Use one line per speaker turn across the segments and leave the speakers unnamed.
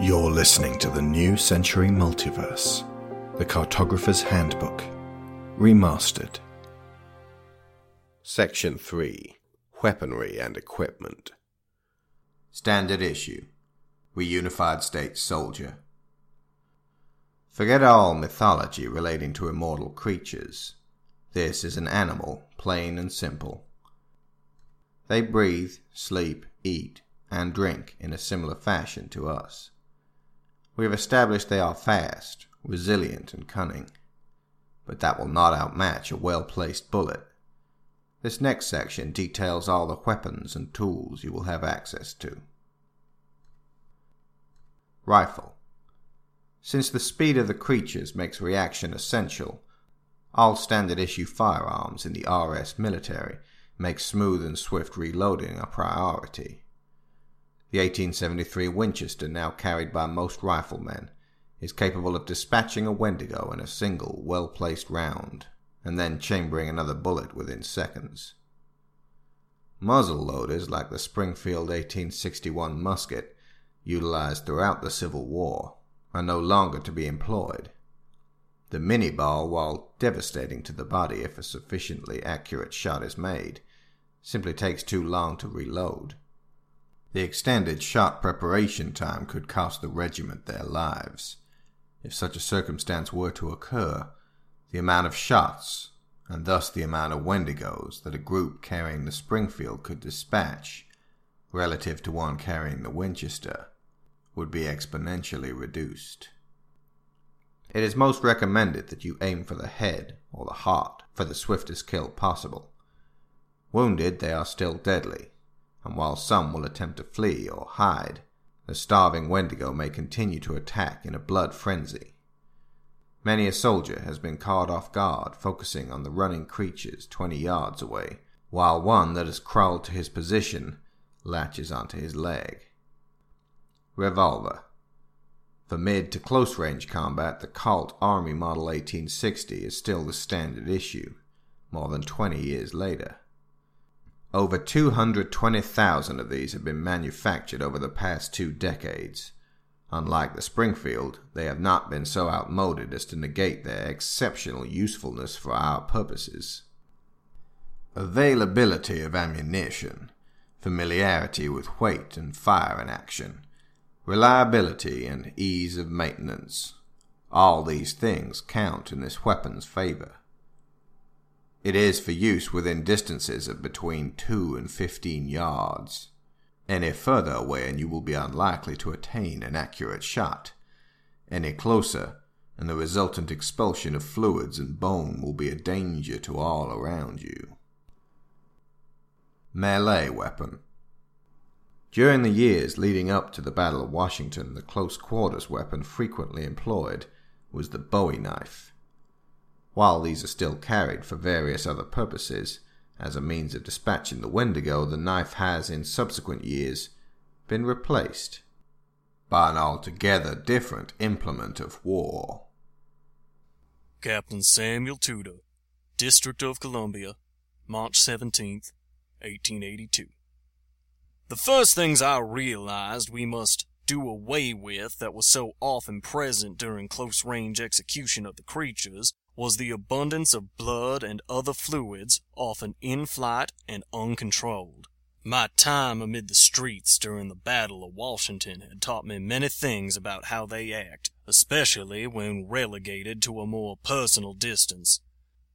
You're listening to the New Century Multiverse, the Cartographer's Handbook, remastered.
Section 3 Weaponry and Equipment. Standard Issue Reunified States Soldier. Forget all mythology relating to immortal creatures. This is an animal, plain and simple. They breathe, sleep, eat, and drink in a similar fashion to us. We have established they are fast, resilient, and cunning. But that will not outmatch a well placed bullet. This next section details all the weapons and tools you will have access to. Rifle. Since the speed of the creatures makes reaction essential, all standard issue firearms in the RS military make smooth and swift reloading a priority. The 1873 Winchester, now carried by most riflemen, is capable of dispatching a Wendigo in a single, well placed round, and then chambering another bullet within seconds. Muzzle loaders like the Springfield 1861 musket, utilized throughout the Civil War, are no longer to be employed. The Minié ball, while devastating to the body if a sufficiently accurate shot is made, simply takes too long to reload. The extended shot preparation time could cost the regiment their lives. If such a circumstance were to occur, the amount of shots, and thus the amount of Wendigos that a group carrying the Springfield could dispatch, relative to one carrying the Winchester, would be exponentially reduced. It is most recommended that you aim for the head or the heart for the swiftest kill possible. Wounded, they are still deadly, and while some will attempt to flee or hide, the starving Wendigo may continue to attack in a blood frenzy. Many a soldier has been caught off guard focusing on the running creatures twenty yards away, while one that has crawled to his position latches onto his leg. Revolver. For mid to close range combat, the Colt Army Model 1860 is still the standard issue, more than 20 years later. Over 220,000 of these have been manufactured over the past two decades. Unlike the Springfield, they have not been so outmoded as to negate their exceptional usefulness for our purposes. Availability of ammunition, familiarity with weight and fire in action, reliability and ease of maintenance. All these things count in this weapon's favor. It is for use within distances of between 2 and 15 yards. Any further away and you will be unlikely to attain an accurate shot. Any closer, and the resultant expulsion of fluids and bone will be a danger to all around you. Melee weapon. During the years leading up to the Battle of Washington, the close quarters weapon frequently employed was the bowie knife. While these are still carried for various other purposes, as a means of dispatching the Wendigo, the knife has in subsequent years been replaced by an altogether different implement of war.
Captain Samuel Tudor, District of Columbia, March 17th, 1882. The first things I realized we must do away with that was so often present during close range execution of the creatures was the abundance of blood and other fluids, often in flight and uncontrolled. My time amid the streets during the Battle of Washington had taught me many things about how they act, especially when relegated to a more personal distance.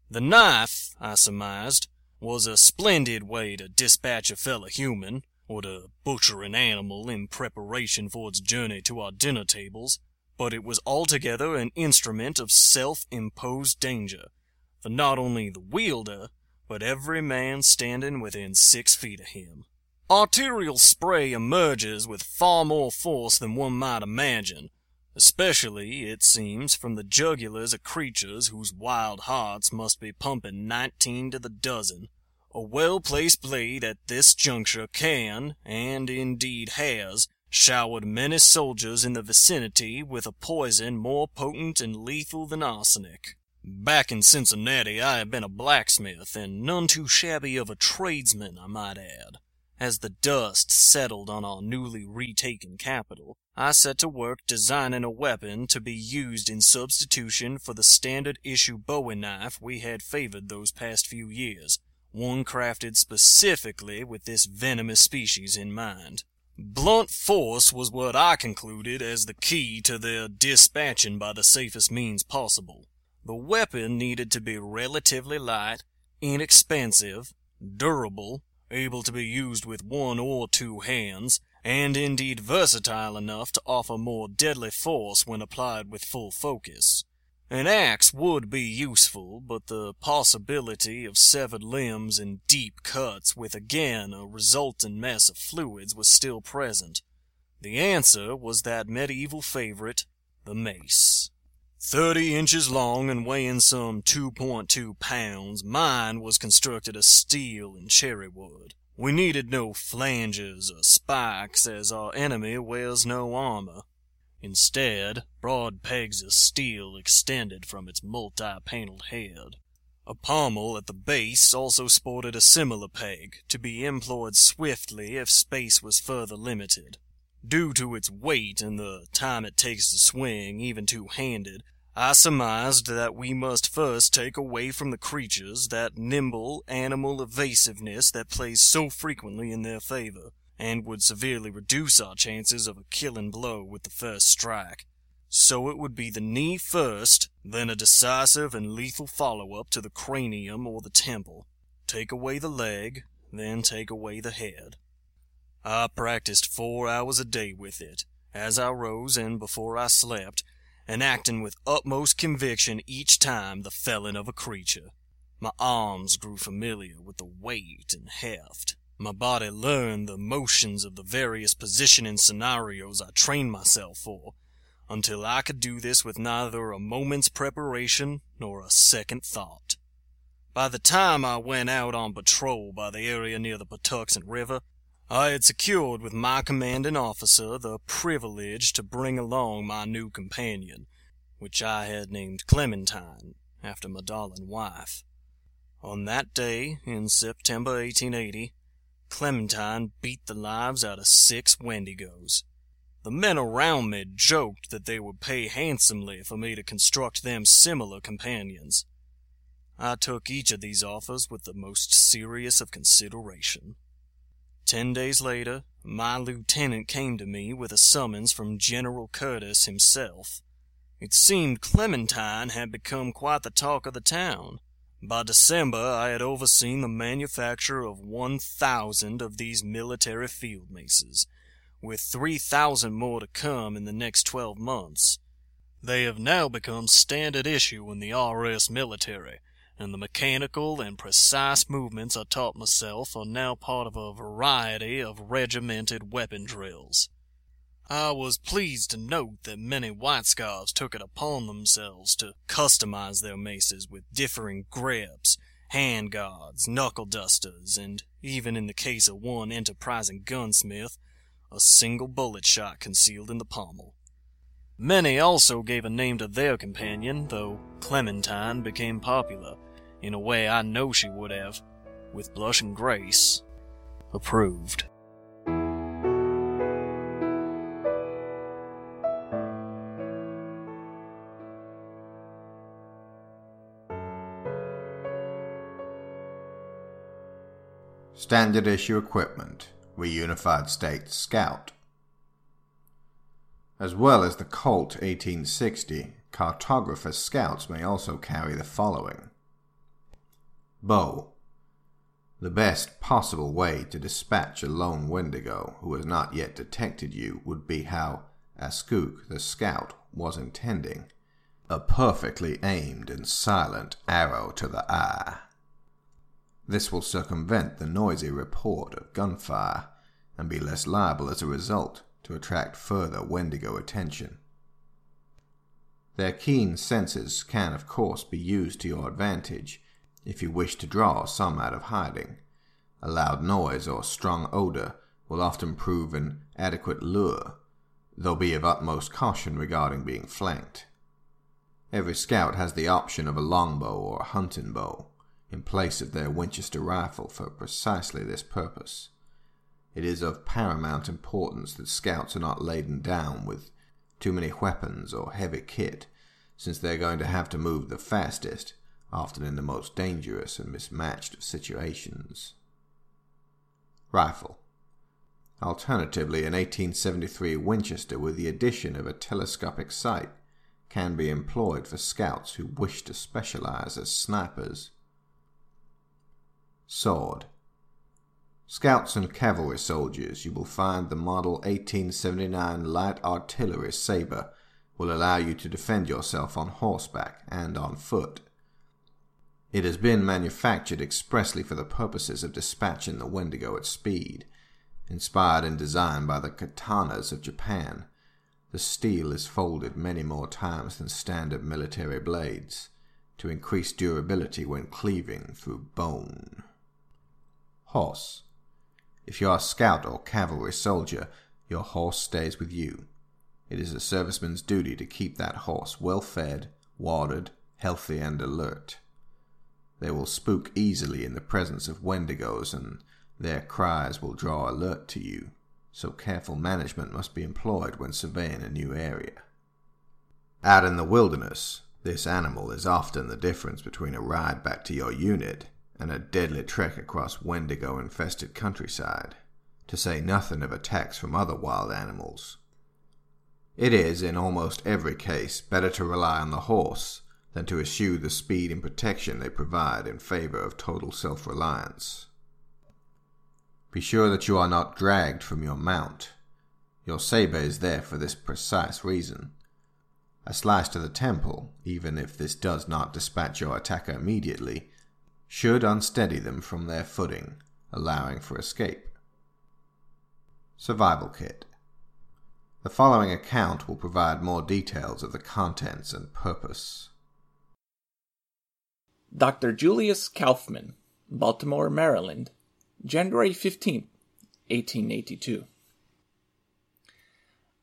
The knife, I surmised, was a splendid way to dispatch a fellow human, or to butcher an animal in preparation for its journey to our dinner tables, but it was altogether an instrument of self-imposed danger for not only the wielder, but every man standing within six feet of him. Arterial spray emerges with far more force than one might imagine, especially, it seems, from the jugulars of creatures whose wild hearts must be pumping nineteen to the dozen. A well-placed blade at this juncture can, and indeed has, showered many soldiers in the vicinity with a poison more potent and lethal than arsenic. Back in Cincinnati I had been a blacksmith, and none too shabby of a tradesman, I might add. As the dust settled on our newly retaken capital, I set to work designing a weapon to be used in substitution for the standard issue bowie knife we had favored those past few years, one crafted specifically with this venomous species in mind. Blunt force was what I concluded as the key to their dispatching by the safest means possible. The weapon needed to be relatively light, inexpensive, durable, able to be used with one or two hands, and indeed versatile enough to offer more deadly force when applied with full focus. An axe would be useful, but the possibility of severed limbs and deep cuts with again a resultant mess of fluids was still present. The answer was that medieval favorite, the mace. Thirty inches long and weighing some 2.2 pounds, mine was constructed of steel and cherry wood. We needed no flanges or spikes, as our enemy wears no armor. Instead, broad pegs of steel extended from its multi-paneled head. A pommel at the base also sported a similar peg, to be employed swiftly if space was further limited. Due to its weight and the time it takes to swing, even two-handed, I surmised that we must first take away from the creatures that nimble animal evasiveness that plays so frequently in their favor and would severely reduce our chances of a killing blow with the first strike. So it would be the knee first, then a decisive and lethal follow-up to the cranium or the temple. Take away the leg, then take away the head. I practiced four hours a day with it, as I rose and before I slept, and acting with utmost conviction each time the felling of a creature. My arms grew familiar with the weight and heft. My body learned the motions of the various positioning scenarios I trained myself for, until I could do this with neither a moment's preparation nor a second thought. By the time I went out on patrol by the area near the Patuxent River, I had secured with my commanding officer the privilege to bring along my new companion, which I had named Clementine, after my darling wife. On that day, in September 1880, Clementine beat the lives out of six Wendigos. The men around me joked that they would pay handsomely for me to construct them similar companions. I took each of these offers with the most serious of consideration. Ten days later, my lieutenant came to me with a summons from General Curtis himself. It seemed Clementine had become quite the talk of the town. By December I had overseen the manufacture of one thousand of these military field maces, with three thousand more to come in the next twelve months. They have now become standard issue in the RS military, and the mechanical and precise movements I taught myself are now part of a variety of regimented weapon drills. I was pleased to note that many White Scarves took it upon themselves to customize their maces with differing grips, hand guards, knuckle dusters, and even in the case of one enterprising gunsmith, a single bullet shot concealed in the pommel. Many also gave a name to their companion, though Clementine became popular, in a way I know she would have, with blushing grace, approved.
Standard issue equipment, Reunified States Scout. As well as the Colt 1860, cartographer scouts may also carry the following Bow. The best possible way to dispatch a lone Wendigo who has not yet detected you would be how Askook the scout was intending a perfectly aimed and silent arrow to the eye. This will circumvent the noisy report of gunfire and be less liable as a result to attract further Wendigo attention. Their keen senses can, of course, be used to your advantage if you wish to draw some out of hiding. A loud noise or strong odor will often prove an adequate lure, though be of utmost caution regarding being flanked. Every scout has the option of a longbow or a hunting bow in place of their Winchester rifle for precisely this purpose. It is of paramount importance that scouts are not laden down with too many weapons or heavy kit, since they are going to have to move the fastest, often in the most dangerous and mismatched of situations. Rifle. Alternatively, an 1873 Winchester with the addition of a telescopic sight can be employed for scouts who wish to specialize as snipers. Sword. Scouts and cavalry soldiers, you will find the Model 1879 Light Artillery Sabre will allow you to defend yourself on horseback and on foot. It has been manufactured expressly for the purposes of dispatching the Wendigo at speed. Inspired and designed by the katanas of Japan, the steel is folded many more times than standard military blades to increase durability when cleaving through bone. Horse. If you are a scout or cavalry soldier, your horse stays with you. It is a serviceman's duty to keep that horse well fed, watered, healthy, and alert. They will spook easily in the presence of wendigos, and their cries will draw alert to you, so careful management must be employed when surveying a new area. Out in the wilderness, this animal is often the difference between a ride back to your unit and a deadly trek across wendigo infested countryside, to say nothing of attacks from other wild animals. It is, in almost every case, better to rely on the horse than to eschew the speed and protection they provide in favor of total self reliance. Be sure that you are not dragged from your mount. Your saber is there for this precise reason. A slice to the temple, even if this does not dispatch your attacker immediately, should unsteady them from their footing, allowing for escape. Survival Kit The following account will provide more details of the contents and purpose.
Dr. Julius Kaufman, Baltimore, Maryland, January 15, 1882.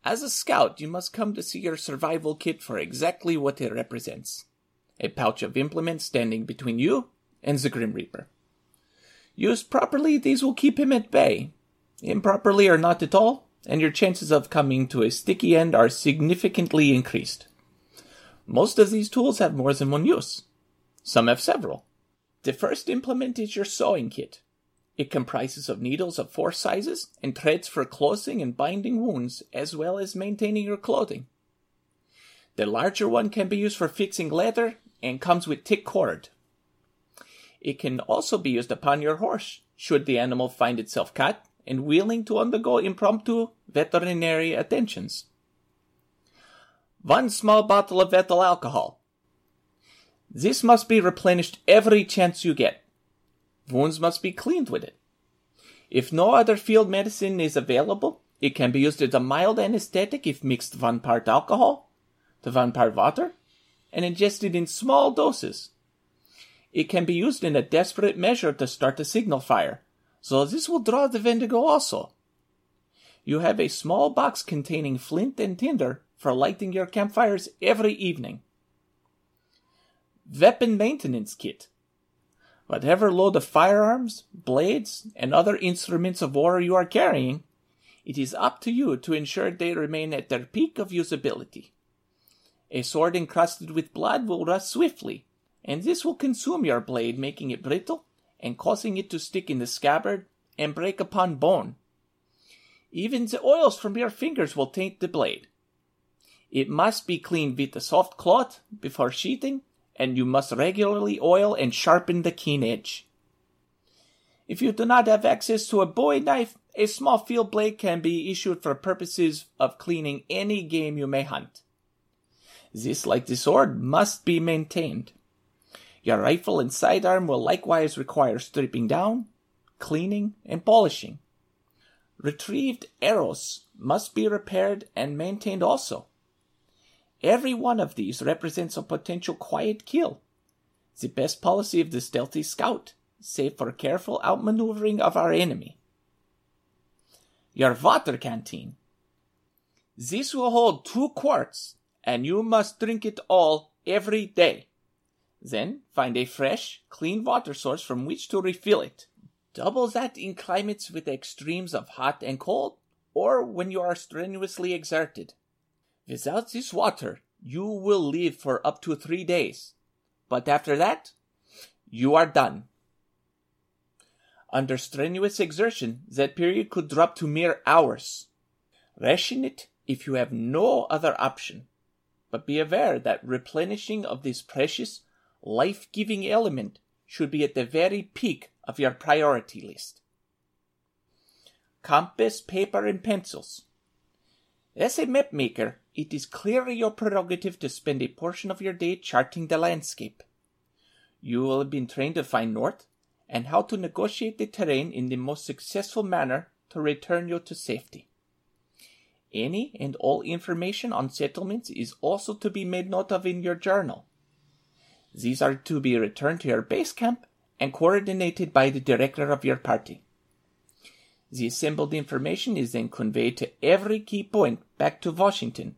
As a scout, you must come to see your survival kit for exactly what it represents a pouch of implements standing between you and the Grim Reaper. Used properly, these will keep him at bay. Improperly or not at all, and your chances of coming to a sticky end are significantly increased. Most of these tools have more than one use. Some have several. The first implement is your sewing kit. It comprises of needles of four sizes and threads for closing and binding wounds as well as maintaining your clothing. The larger one can be used for fixing leather and comes with thick cord. It can also be used upon your horse, should the animal find itself cut and willing to undergo impromptu veterinary attentions. One small bottle of ethyl alcohol. This must be replenished every chance you get. Wounds must be cleaned with it. If no other field medicine is available, it can be used as a mild anesthetic if mixed one part alcohol to one part water and ingested in small doses it can be used in a desperate measure to start a signal fire, so this will draw the Wendigo also. You have a small box containing flint and tinder for lighting your campfires every evening. Weapon Maintenance Kit Whatever load of firearms, blades, and other instruments of war you are carrying, it is up to you to ensure they remain at their peak of usability. A sword encrusted with blood will rust swiftly, and this will consume your blade, making it brittle and causing it to stick in the scabbard and break upon bone. Even the oils from your fingers will taint the blade. It must be cleaned with a soft cloth before sheathing, and you must regularly oil and sharpen the keen edge. If you do not have access to a bowie knife, a small field blade can be issued for purposes of cleaning any game you may hunt. This, like the sword, must be maintained. Your rifle and sidearm will likewise require stripping down, cleaning, and polishing. Retrieved arrows must be repaired and maintained also. Every one of these represents a potential quiet kill. The best policy of the stealthy scout, save for careful outmaneuvering of our enemy. Your water canteen. This will hold two quarts, and you must drink it all every day. Then find a fresh, clean water source from which to refill it. Double that in climates with extremes of hot and cold, or when you are strenuously exerted. Without this water, you will live for up to three days. But after that, you are done. Under strenuous exertion, that period could drop to mere hours. Ration it if you have no other option. But be aware that replenishing of this precious, life giving element should be at the very peak of your priority list. Compass, paper, and pencils. As a map maker, it is clearly your prerogative to spend a portion of your day charting the landscape. You will have been trained to find north and how to negotiate the terrain in the most successful manner to return you to safety. Any and all information on settlements is also to be made note of in your journal. These are to be returned to your base camp and coordinated by the director of your party. The assembled information is then conveyed to every key point back to Washington,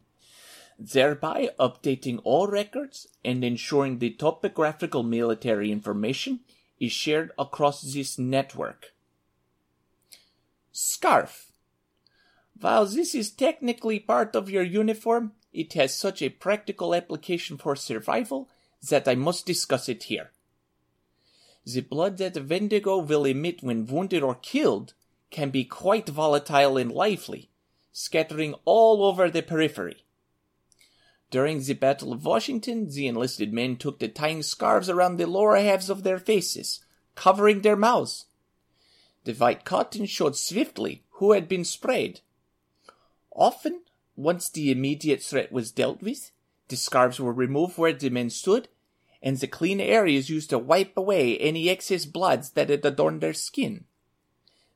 thereby updating all records and ensuring the topographical military information is shared across this network. Scarf. While this is technically part of your uniform, it has such a practical application for survival that I must discuss it here. The blood that a Wendigo will emit when wounded or killed can be quite volatile and lively, scattering all over the periphery. During the Battle of Washington, the enlisted men took to tying scarves around the lower halves of their faces, covering their mouths. The white cotton showed swiftly who had been sprayed. Often, once the immediate threat was dealt with, the scarves were removed where the men stood, and the clean areas used to wipe away any excess bloods that had adorned their skin.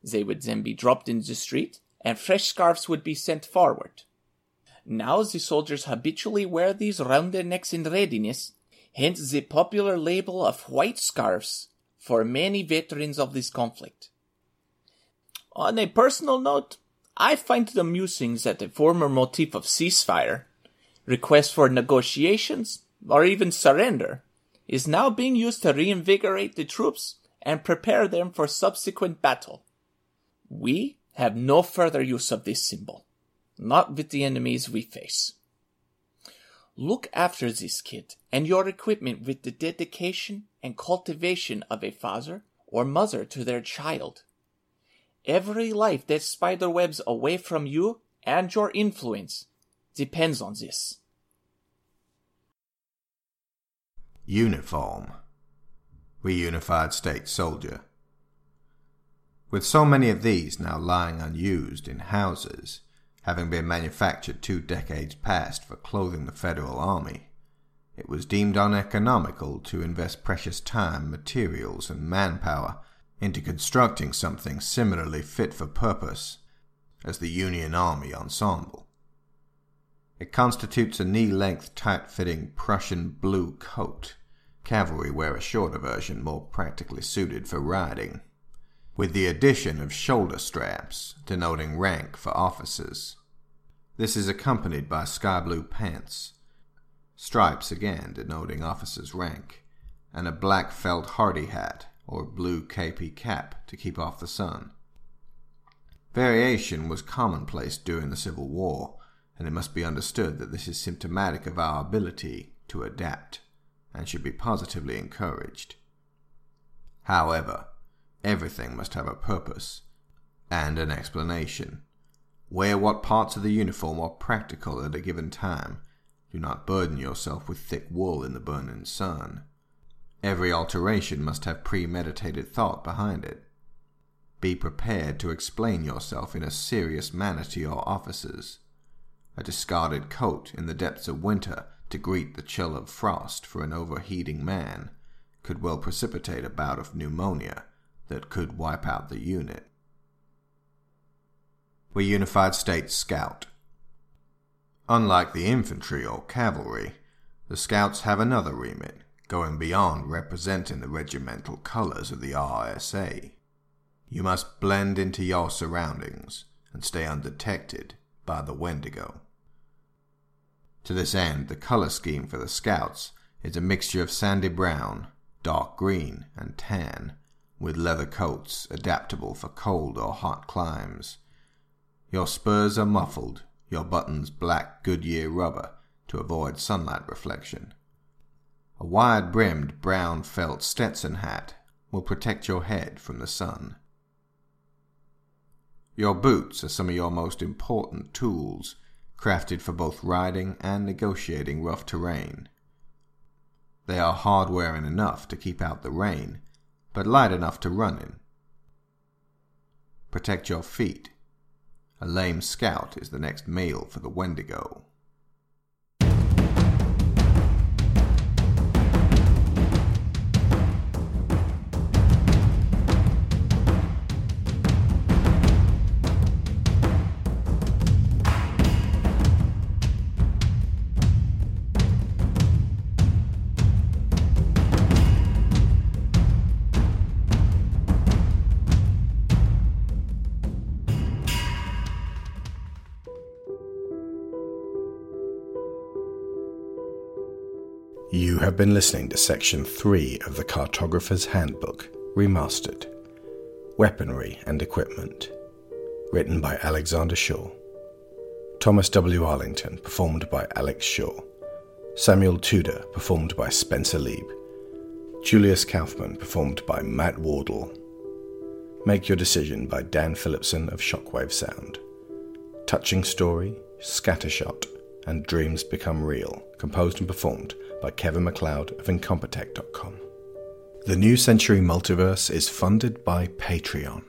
They would then be dropped in the street, and fresh scarves would be sent forward. Now the soldiers habitually wear these round their necks in readiness, hence the popular label of white scarves for many veterans of this conflict. On a personal note, I find it amusing that a former motif of ceasefire, request for negotiations, or even surrender, is now being used to reinvigorate the troops and prepare them for subsequent battle. We have no further use of this symbol, not with the enemies we face. Look after this kit and your equipment with the dedication and cultivation of a father or mother to their child. Every life that spiderwebs away from you and your influence depends on this.
Uniform. Reunified State Soldier. With so many of these now lying unused in houses, having been manufactured two decades past for clothing the Federal Army, it was deemed uneconomical to invest precious time, materials, and manpower into constructing something similarly fit for purpose as the Union Army Ensemble. It constitutes a knee length, tight fitting Prussian blue coat. Cavalry wear a shorter version more practically suited for riding with the addition of shoulder straps denoting rank for officers. This is accompanied by sky blue pants, stripes again denoting officer's rank, and a black felt Hardee hat or blue kepi cap to keep off the sun. Variation was commonplace during the Civil War, and it must be understood that this is symptomatic of our ability to adapt and should be positively encouraged. However, Everything must have a purpose and an explanation. Wear what parts of the uniform are practical at a given time. Do not burden yourself with thick wool in the burning sun. Every alteration must have premeditated thought behind it. Be prepared to explain yourself in a serious manner to your officers. A discarded coat in the depths of winter to greet the chill of frost for an overheating man could well precipitate a bout of pneumonia that could wipe out the unit. Reunified States Scout. Unlike the infantry or cavalry, the Scouts have another remit, going beyond representing the regimental colors of the RSA. You must blend into your surroundings and stay undetected by the Wendigo. To this end, the color scheme for the Scouts is a mixture of sandy brown, dark green, and tan,
with leather coats adaptable for cold or hot climes. Your spurs are muffled, your buttons black Goodyear rubber to avoid sunlight reflection. A wide brimmed brown felt Stetson hat will protect your head from the sun. Your boots are some of your most important tools, crafted for both riding and negotiating rough terrain. They are hard wearing enough to keep out the rain, but light enough to run in. Protect your feet. A lame scout is the next meal for the Wendigo.
Have been listening to Section 3 of the Cartographer's Handbook, Remastered Weaponry and Equipment, written by Alexander Shaw. Thomas W. Arlington, performed by Alex Shaw. Samuel Tudor, performed by Spencer Leeb. Julius Kaufman, performed by Matt Wardle. Make Your Decision by Dan Phillipson of Shockwave Sound. Touching Story, Scattershot, and Dreams Become Real, composed and performed by Kevin MacLeod of Incompetech.com. The New Century Multiverse is funded by Patreon.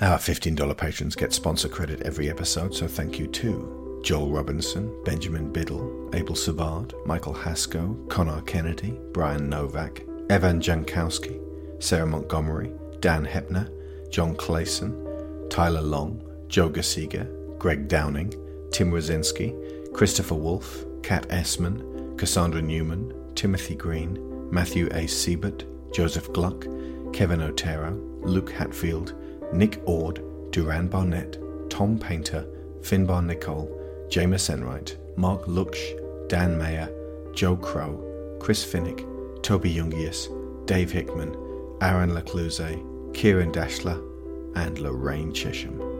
Our $15 patrons get sponsor credit every episode, so thank you to Joel Robinson, Benjamin Biddle, Abel Savard, Michael Hasko, Conar Kennedy, Bryan Novak, Evan Jankowski, Sarah Montgomery, Dan Hoeppner, John Claesson, Tylor Long, Jo Gisiger, Greg Downing, Tim Rozinski, Christopher Wolfe, Kat Essmann, Cassandra Newman, Timothy Green, Matthew A. Seibert, Joseph Gluck, Kevin Otero, Luke Hatfield, Nick Ord, Duran Barnett, Tom Painter, Finbar Nicholl, Jamas Enright, Marc Lucksch, Dan Mayer, Joe Crow, Chris Finik, Toby Jungius, Dave Hickman, Aaron LaCluyze, Ciaran Dachtler, and Lorraine Chisholm.